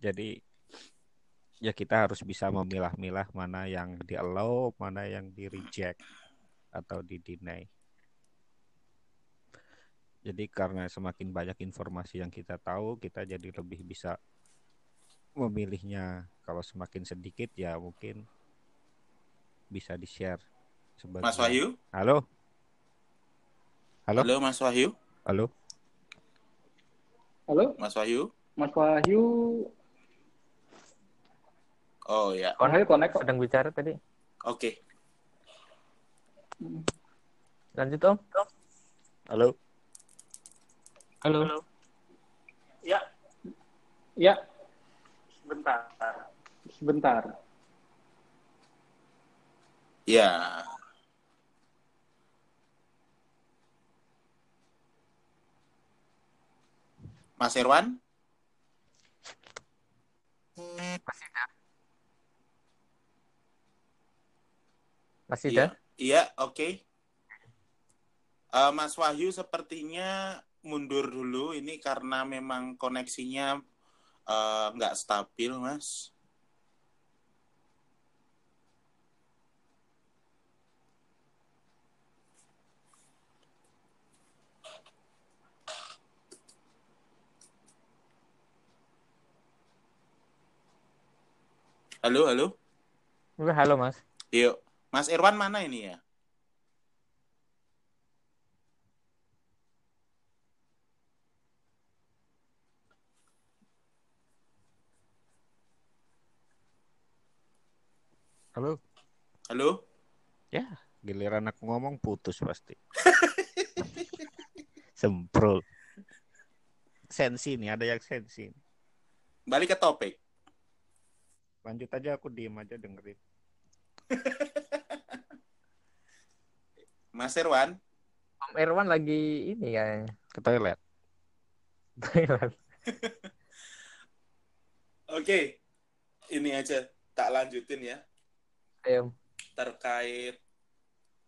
Jadi ya kita harus bisa memilah-milah mana yang di allow, mana yang di reject atau di deny. Jadi karena semakin banyak informasi yang kita tahu, kita jadi lebih bisa memilihnya. Kalau semakin sedikit ya mungkin bisa di-share. sebagian. Mas Wahyu? Halo? Halo? Halo Mas Wahyu? Halo? Halo, Mas Wahyu? Mas Wahyu. Oh ya, Wahyu connect kok. sedang bicara tadi. oke. Lanjut Om. Halo? Halo. Ya, Sebentar. sebentar. Ya. Mas Irwan? Masih ada? Masih Iya, ada? iya, oke. Eh, Mas Wahyu sepertinya mundur dulu ini karena memang koneksinya eh, nggak stabil, Mas. Halo, halo. Halo Mas. Yuk, Mas Irwan mana ini ya? Halo? Halo? Ya, giliran aku ngomong putus pasti. *laughs* Semprol. Sensi nih, ada yang sensi. Balik ke topik. Lanjut aja aku diem aja dengerin. *laughs* Mas Irwan, Om Irwan lagi ini kayaknya. Ke toilet. *laughs* oke. Ini aja tak lanjutin ya Ayo. terkait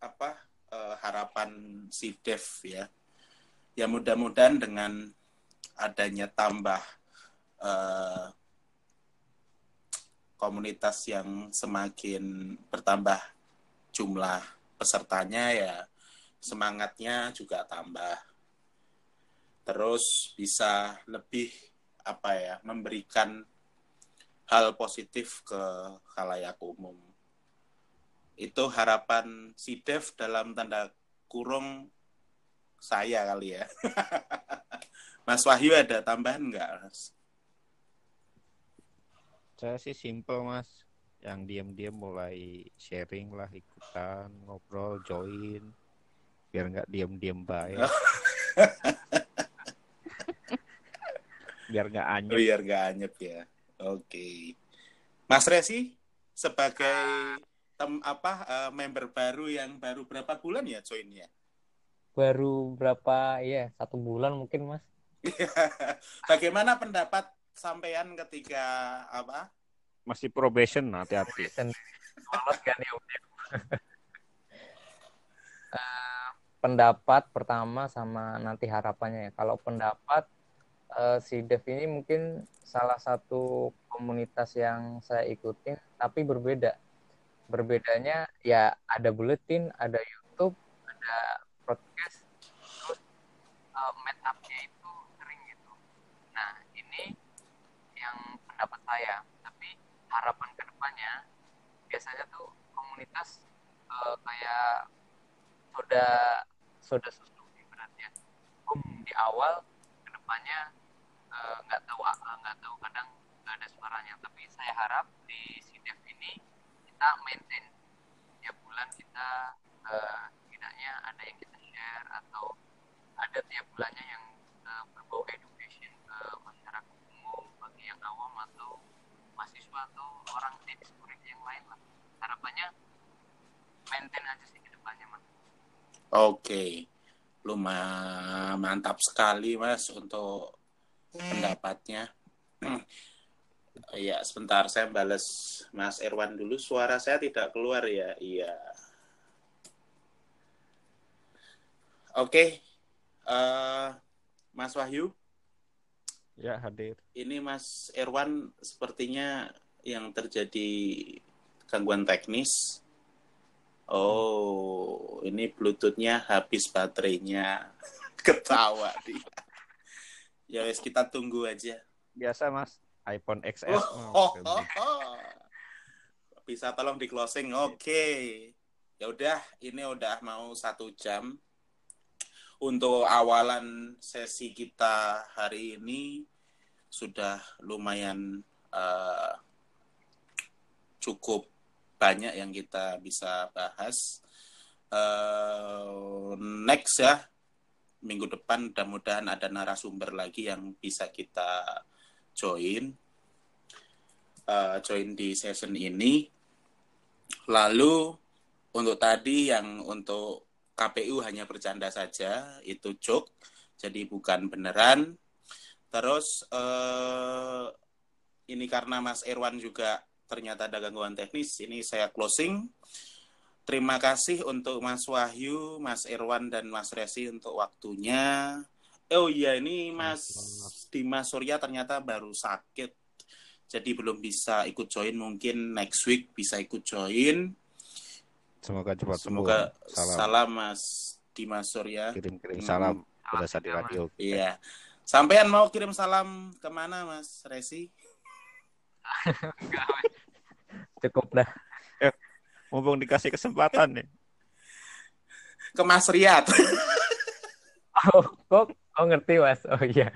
apa eh, harapan si Dev ya. Ya mudah-mudahan dengan adanya tambah eh, komunitas yang semakin bertambah jumlah pesertanya ya semangatnya juga tambah. Terus bisa lebih apa ya memberikan hal positif ke khalayak umum. Itu harapan si Dev dalam tanda kurung saya kali ya. *laughs* Mas Wahyu ada tambahan nggak? Mas? Saya sih simple mas. Yang diam-diam mulai sharing lah, ikutan, ngobrol, join. Biar nggak diam-diam baik. *laughs* Biar nggak anyep. Biar nggak anyep ya. Oke. Mas Resi sebagai tem apa eh, member baru yang baru berapa bulan ya joinnya? Baru berapa ya satu bulan mungkin Mas. *laughs* Bagaimana pendapat sampean ketika apa? Masih probation, hati-hati. Dan lolos kan ya ya. *laughs* Eh, pendapat pertama sama nanti harapannya ya. Kalau pendapat eh, si Dev ini mungkin salah satu komunitas yang saya ikutin tapi berbeda. Berbedanya ya ada bulletin, ada YouTube, ada podcast, terus up-nya itu sering gitu. Nah, ini yang pendapat saya. Harapan ke depannya biasanya tuh komunitas eh, kayak soda soda susu ibaratnya. Om di awal ke depannya eh, nggak tahu eh, nggak tahu kadang nggak ada suaranya. Tapi saya harap di si Dev kita maintain. Tiap bulan kita uh, setidaknya ada yang kita share atau ada tiap bulannya yang uh, berbau education ke masyarakat umum bagi yang awam atau mahasiswa atau orang teknis murid yang lain lah harapannya maintain aja sih ke depannya mas oke okay. lumayan mantap sekali mas untuk pendapatnya *clears throat* Iya, sebentar saya balas Mas Erwan dulu. Suara saya tidak keluar ya. Iya. Oke, okay. uh, eh, Mas Wahyu. Ya hadir. Ini Mas Erwan sepertinya yang terjadi gangguan teknis. Oh, ini Bluetoothnya habis baterainya. *laughs* Ketawa dia. Ya wes kita tunggu aja. Biasa Mas iPhone XS. Oh, oh, oh, oh. Bisa tolong di closing. Oke. Okay. Ya udah, ini udah mau satu jam. Untuk awalan sesi kita hari ini sudah lumayan uh, cukup banyak yang kita bisa bahas. Uh, next ya, minggu depan mudah-mudahan ada narasumber lagi yang bisa kita join uh, join di session ini. Lalu untuk tadi yang untuk KPU hanya bercanda saja, itu joke, jadi bukan beneran. Terus uh, ini karena Mas Irwan juga ternyata ada gangguan teknis, ini saya closing. Terima kasih untuk Mas Wahyu, Mas Irwan, dan Mas Resi untuk waktunya. Oh iya, ini Mas Dimas Surya ternyata baru sakit. Jadi belum bisa ikut join. Mungkin next week bisa ikut join. Semoga cepat Semoga sembuh. Salam. salam Mas Dimas Surya. Kirim-kirim hmm. salam berasa di radio. Iya. Sampean mau kirim salam ke mana Mas Resi? *laughs* Cukup dah. Eh, mumpung dikasih kesempatan nih. Ke Mas Riyad. *laughs* oh, kok Oh ngerti mas. Oh iya.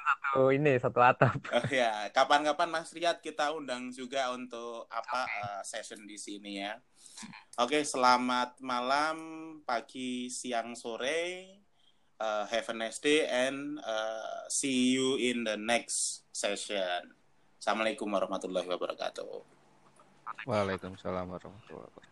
Satu ini satu atap. *laughs* Oh ya, kapan-kapan Mas Riyad kita undang juga untuk apa okay. uh, session di sini ya. Oke, okay, selamat malam, pagi, siang, sore. Uh, have a nice day and uh, see you in the next session. Assalamualaikum warahmatullahi wabarakatuh. Waalaikumsalam warahmatullahi wabarakatuh.